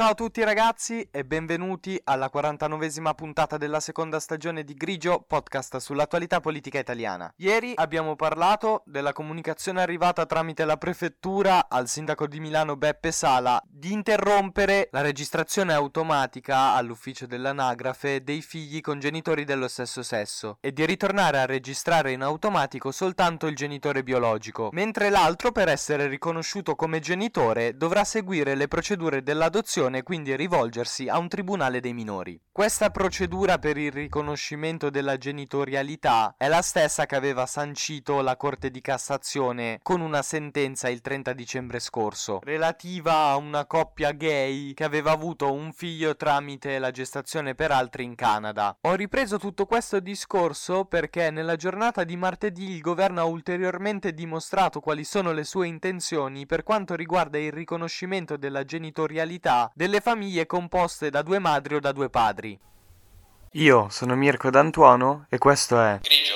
Ciao a tutti ragazzi e benvenuti alla 49esima puntata della seconda stagione di Grigio, podcast sull'attualità politica italiana. Ieri abbiamo parlato della comunicazione arrivata tramite la prefettura al sindaco di Milano Beppe Sala di interrompere la registrazione automatica all'ufficio dell'anagrafe dei figli con genitori dello stesso sesso e di ritornare a registrare in automatico soltanto il genitore biologico, mentre l'altro per essere riconosciuto come genitore dovrà seguire le procedure dell'adozione e quindi rivolgersi a un tribunale dei minori. Questa procedura per il riconoscimento della genitorialità è la stessa che aveva sancito la Corte di Cassazione con una sentenza il 30 dicembre scorso, relativa a una coppia gay che aveva avuto un figlio tramite la gestazione per altri in Canada. Ho ripreso tutto questo discorso perché nella giornata di martedì il governo ha ulteriormente dimostrato quali sono le sue intenzioni per quanto riguarda il riconoscimento della genitorialità delle famiglie composte da due madri o da due padri. Io sono Mirko D'Antuono e questo è Grigio,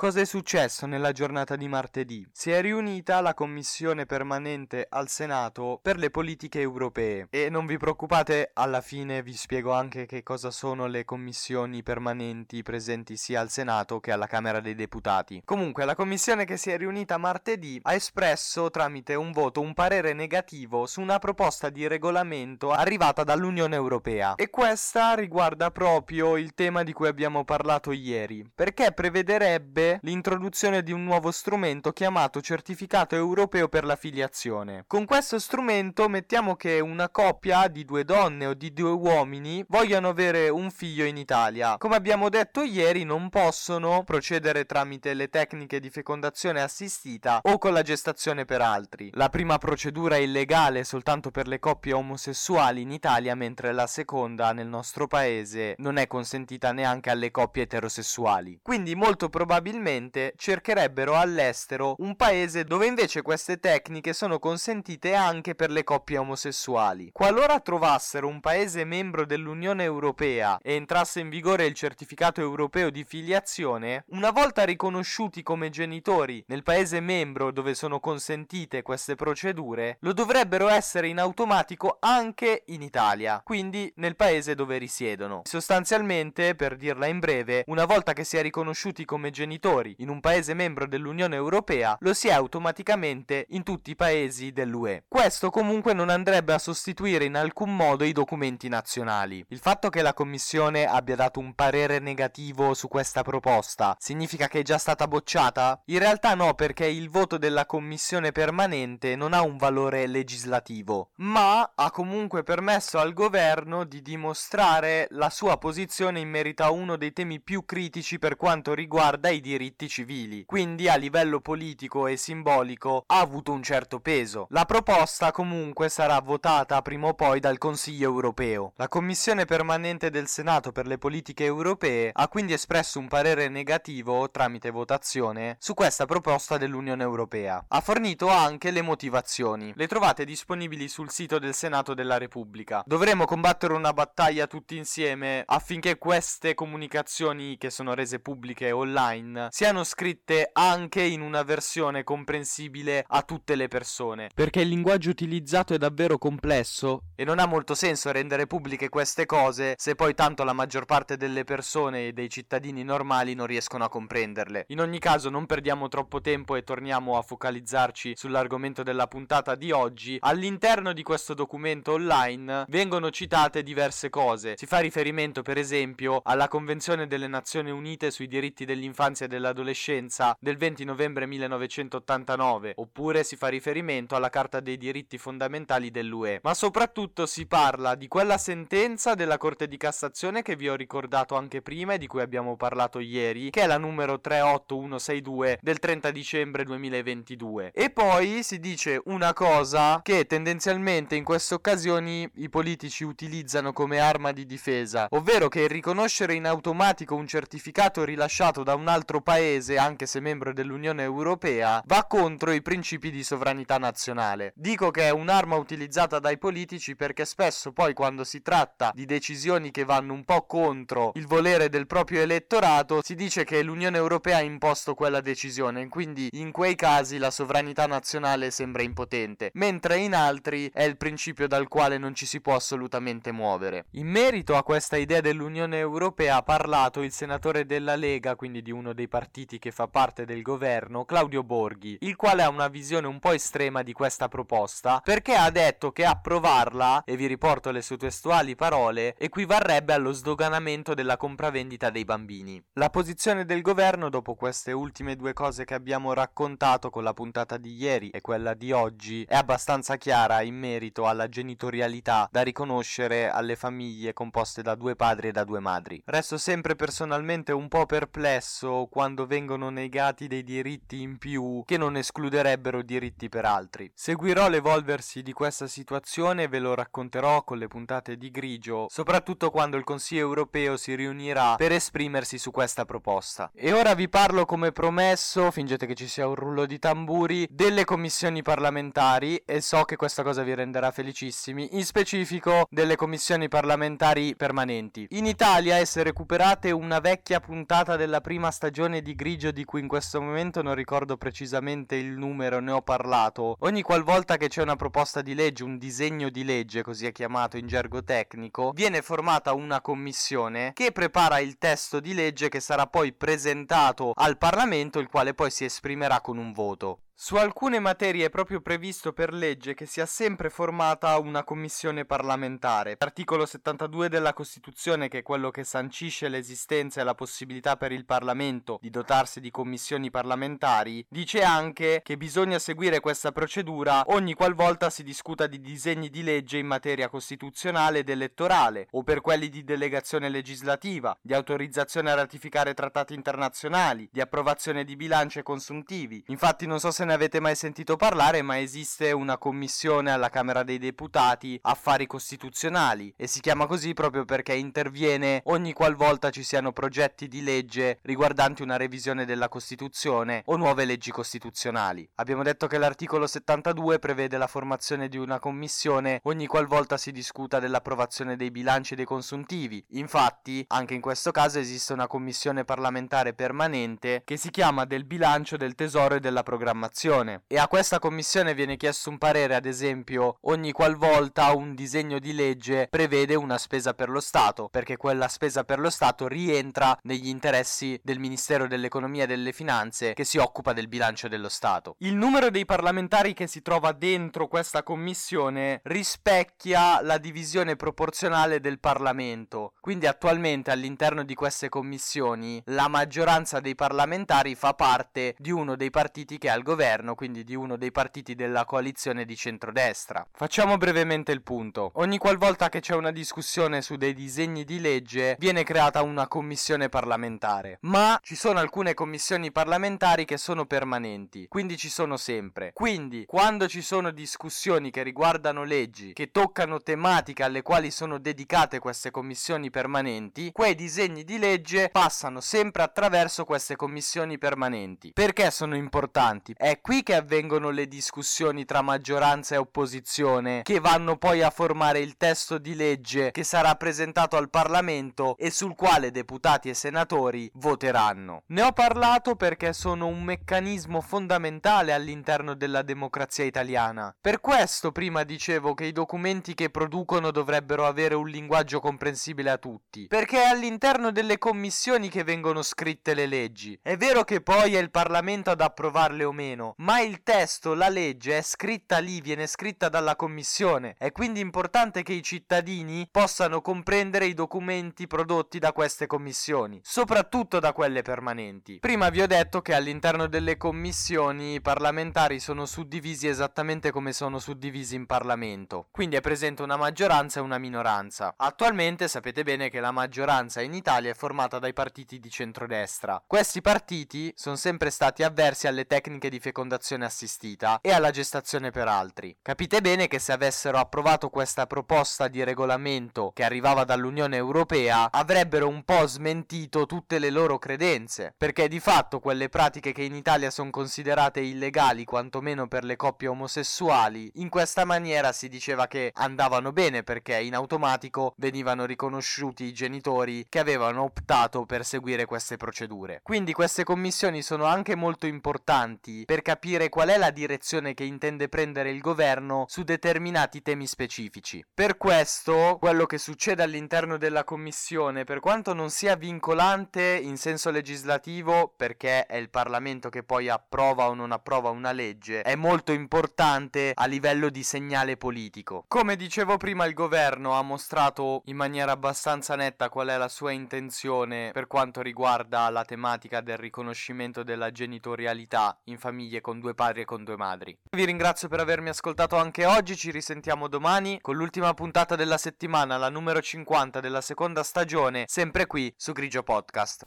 Cosa è successo nella giornata di martedì? Si è riunita la commissione permanente al Senato per le politiche europee e non vi preoccupate, alla fine vi spiego anche che cosa sono le commissioni permanenti presenti sia al Senato che alla Camera dei Deputati. Comunque, la commissione che si è riunita martedì ha espresso tramite un voto un parere negativo su una proposta di regolamento arrivata dall'Unione Europea e questa riguarda proprio il tema di cui abbiamo parlato ieri, perché prevederebbe l'introduzione di un nuovo strumento chiamato certificato europeo per la filiazione. Con questo strumento mettiamo che una coppia di due donne o di due uomini vogliano avere un figlio in Italia. Come abbiamo detto ieri non possono procedere tramite le tecniche di fecondazione assistita o con la gestazione per altri. La prima procedura è illegale soltanto per le coppie omosessuali in Italia mentre la seconda nel nostro paese non è consentita neanche alle coppie eterosessuali. Quindi molto probabilmente probabilmente cercherebbero all'estero un paese dove invece queste tecniche sono consentite anche per le coppie omosessuali. Qualora trovassero un paese membro dell'Unione Europea e entrasse in vigore il certificato europeo di filiazione, una volta riconosciuti come genitori nel paese membro dove sono consentite queste procedure, lo dovrebbero essere in automatico anche in Italia, quindi nel paese dove risiedono. Sostanzialmente, per dirla in breve, una volta che si è riconosciuti come genitori in un paese membro dell'Unione Europea, lo si è automaticamente in tutti i paesi dell'UE. Questo comunque non andrebbe a sostituire in alcun modo i documenti nazionali. Il fatto che la Commissione abbia dato un parere negativo su questa proposta significa che è già stata bocciata? In realtà no, perché il voto della Commissione permanente non ha un valore legislativo, ma ha comunque permesso al governo di dimostrare la sua posizione in merito a uno dei temi più critici per quanto riguarda i diritti civili, quindi a livello politico e simbolico ha avuto un certo peso. La proposta comunque sarà votata prima o poi dal Consiglio europeo. La Commissione permanente del Senato per le politiche europee ha quindi espresso un parere negativo tramite votazione su questa proposta dell'Unione Europea. Ha fornito anche le motivazioni. Le trovate disponibili sul sito del Senato della Repubblica. Dovremo combattere una battaglia tutti insieme affinché queste comunicazioni che sono rese pubbliche online siano scritte anche in una versione comprensibile a tutte le persone. Perché il linguaggio utilizzato è davvero complesso e non ha molto senso rendere pubbliche queste cose se poi tanto la maggior parte delle persone e dei cittadini normali non riescono a comprenderle. In ogni caso non perdiamo troppo tempo e torniamo a focalizzarci sull'argomento della puntata di oggi. All'interno di questo documento online vengono citate diverse cose. Si fa riferimento per esempio alla Convenzione delle Nazioni Unite sui diritti dell'infanzia dell'adolescenza del 20 novembre 1989, oppure si fa riferimento alla Carta dei diritti fondamentali dell'UE. Ma soprattutto si parla di quella sentenza della Corte di Cassazione che vi ho ricordato anche prima e di cui abbiamo parlato ieri, che è la numero 38162 del 30 dicembre 2022. E poi si dice una cosa che tendenzialmente in queste occasioni i politici utilizzano come arma di difesa, ovvero che riconoscere in automatico un certificato rilasciato da un altro nostro paese, anche se membro dell'Unione Europea, va contro i principi di sovranità nazionale. Dico che è un'arma utilizzata dai politici perché spesso poi quando si tratta di decisioni che vanno un po' contro il volere del proprio elettorato, si dice che l'Unione Europea ha imposto quella decisione, quindi in quei casi la sovranità nazionale sembra impotente, mentre in altri è il principio dal quale non ci si può assolutamente muovere. In merito a questa idea dell'Unione Europea ha parlato il senatore della Lega, quindi di uno dei partiti che fa parte del governo, Claudio Borghi, il quale ha una visione un po' estrema di questa proposta, perché ha detto che approvarla, e vi riporto le sue testuali parole, equivarrebbe allo sdoganamento della compravendita dei bambini. La posizione del governo dopo queste ultime due cose che abbiamo raccontato con la puntata di ieri e quella di oggi è abbastanza chiara in merito alla genitorialità da riconoscere alle famiglie composte da due padri e da due madri. Resto sempre personalmente un po' perplesso quando vengono negati dei diritti in più che non escluderebbero diritti per altri. Seguirò l'evolversi di questa situazione e ve lo racconterò con le puntate di grigio, soprattutto quando il Consiglio europeo si riunirà per esprimersi su questa proposta. E ora vi parlo come promesso, fingete che ci sia un rullo di tamburi, delle commissioni parlamentari e so che questa cosa vi renderà felicissimi, in specifico delle commissioni parlamentari permanenti. In Italia è recuperate una vecchia puntata della prima stagione di Grigio di cui in questo momento non ricordo precisamente il numero, ne ho parlato. Ogni qualvolta che c'è una proposta di legge, un disegno di legge, così è chiamato in gergo tecnico, viene formata una commissione che prepara il testo di legge che sarà poi presentato al Parlamento, il quale poi si esprimerà con un voto. Su alcune materie è proprio previsto per legge che sia sempre formata una commissione parlamentare. L'articolo 72 della Costituzione, che è quello che sancisce l'esistenza e la possibilità per il Parlamento di dotarsi di commissioni parlamentari, dice anche che bisogna seguire questa procedura ogni qualvolta si discuta di disegni di legge in materia costituzionale ed elettorale, o per quelli di delegazione legislativa, di autorizzazione a ratificare trattati internazionali, di approvazione di bilanci e consuntivi. Infatti non so se ne avete mai sentito parlare, ma esiste una commissione alla Camera dei Deputati Affari Costituzionali e si chiama così proprio perché interviene ogni qualvolta ci siano progetti di legge riguardanti una revisione della Costituzione o nuove leggi costituzionali. Abbiamo detto che l'articolo 72 prevede la formazione di una commissione ogni qualvolta si discuta dell'approvazione dei bilanci e dei consuntivi. Infatti, anche in questo caso esiste una commissione parlamentare permanente che si chiama del bilancio del tesoro e della programmazione commissione e a questa commissione viene chiesto un parere ad esempio ogni qualvolta un disegno di legge prevede una spesa per lo Stato perché quella spesa per lo Stato rientra negli interessi del Ministero dell'Economia e delle Finanze che si occupa del bilancio dello Stato. Il numero dei parlamentari che si trova dentro questa commissione rispecchia la divisione proporzionale del Parlamento. Quindi attualmente all'interno di queste commissioni la maggioranza dei parlamentari fa parte di uno dei partiti che ha il governo governo, quindi di uno dei partiti della coalizione di centrodestra. Facciamo brevemente il punto. Ogni qualvolta che c'è una discussione su dei disegni di legge viene creata una commissione parlamentare, ma ci sono alcune commissioni parlamentari che sono permanenti, quindi ci sono sempre. Quindi quando ci sono discussioni che riguardano leggi, che toccano tematiche alle quali sono dedicate queste commissioni permanenti, quei disegni di legge passano sempre attraverso queste commissioni permanenti. Perché sono importanti? È qui che avvengono le discussioni tra maggioranza e opposizione, che vanno poi a formare il testo di legge che sarà presentato al Parlamento e sul quale deputati e senatori voteranno. Ne ho parlato perché sono un meccanismo fondamentale all'interno della democrazia italiana. Per questo prima dicevo che i documenti che producono dovrebbero avere un linguaggio comprensibile a tutti, perché è all'interno delle commissioni che vengono scritte le leggi. È vero che poi è il Parlamento ad approvarle o meno, ma il testo, la legge è scritta lì, viene scritta dalla commissione. È quindi importante che i cittadini possano comprendere i documenti prodotti da queste commissioni, soprattutto da quelle permanenti. Prima vi ho detto che all'interno delle commissioni i parlamentari sono suddivisi esattamente come sono suddivisi in Parlamento, quindi è presente una maggioranza e una minoranza. Attualmente sapete bene che la maggioranza in Italia è formata dai partiti di centrodestra. Questi partiti sono sempre stati avversi alle tecniche di fecondità fecondazione assistita e alla gestazione per altri. Capite bene che se avessero approvato questa proposta di regolamento che arrivava dall'Unione Europea, avrebbero un po' smentito tutte le loro credenze, perché di fatto quelle pratiche che in Italia sono considerate illegali, quantomeno per le coppie omosessuali, in questa maniera si diceva che andavano bene perché in automatico venivano riconosciuti i genitori che avevano optato per seguire queste procedure. Quindi queste commissioni sono anche molto importanti per capire qual è la direzione che intende prendere il governo su determinati temi specifici. Per questo, quello che succede all'interno della commissione, per quanto non sia vincolante in senso legislativo, perché è il Parlamento che poi approva o non approva una legge, è molto importante a livello di segnale politico. Come dicevo prima, il governo ha mostrato in maniera abbastanza netta qual è la sua intenzione per quanto riguarda la tematica del riconoscimento della genitorialità in famiglie con due padri e con due madri. Vi ringrazio per avermi ascoltato anche oggi, ci risentiamo domani con l'ultima puntata della settimana, la numero 50 della seconda stagione, sempre qui su Grigio Podcast.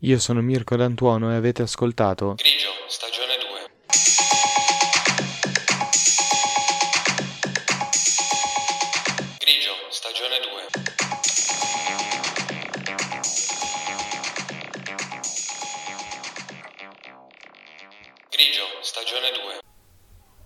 Io sono Mirko D'Antuono e avete ascoltato Grigio,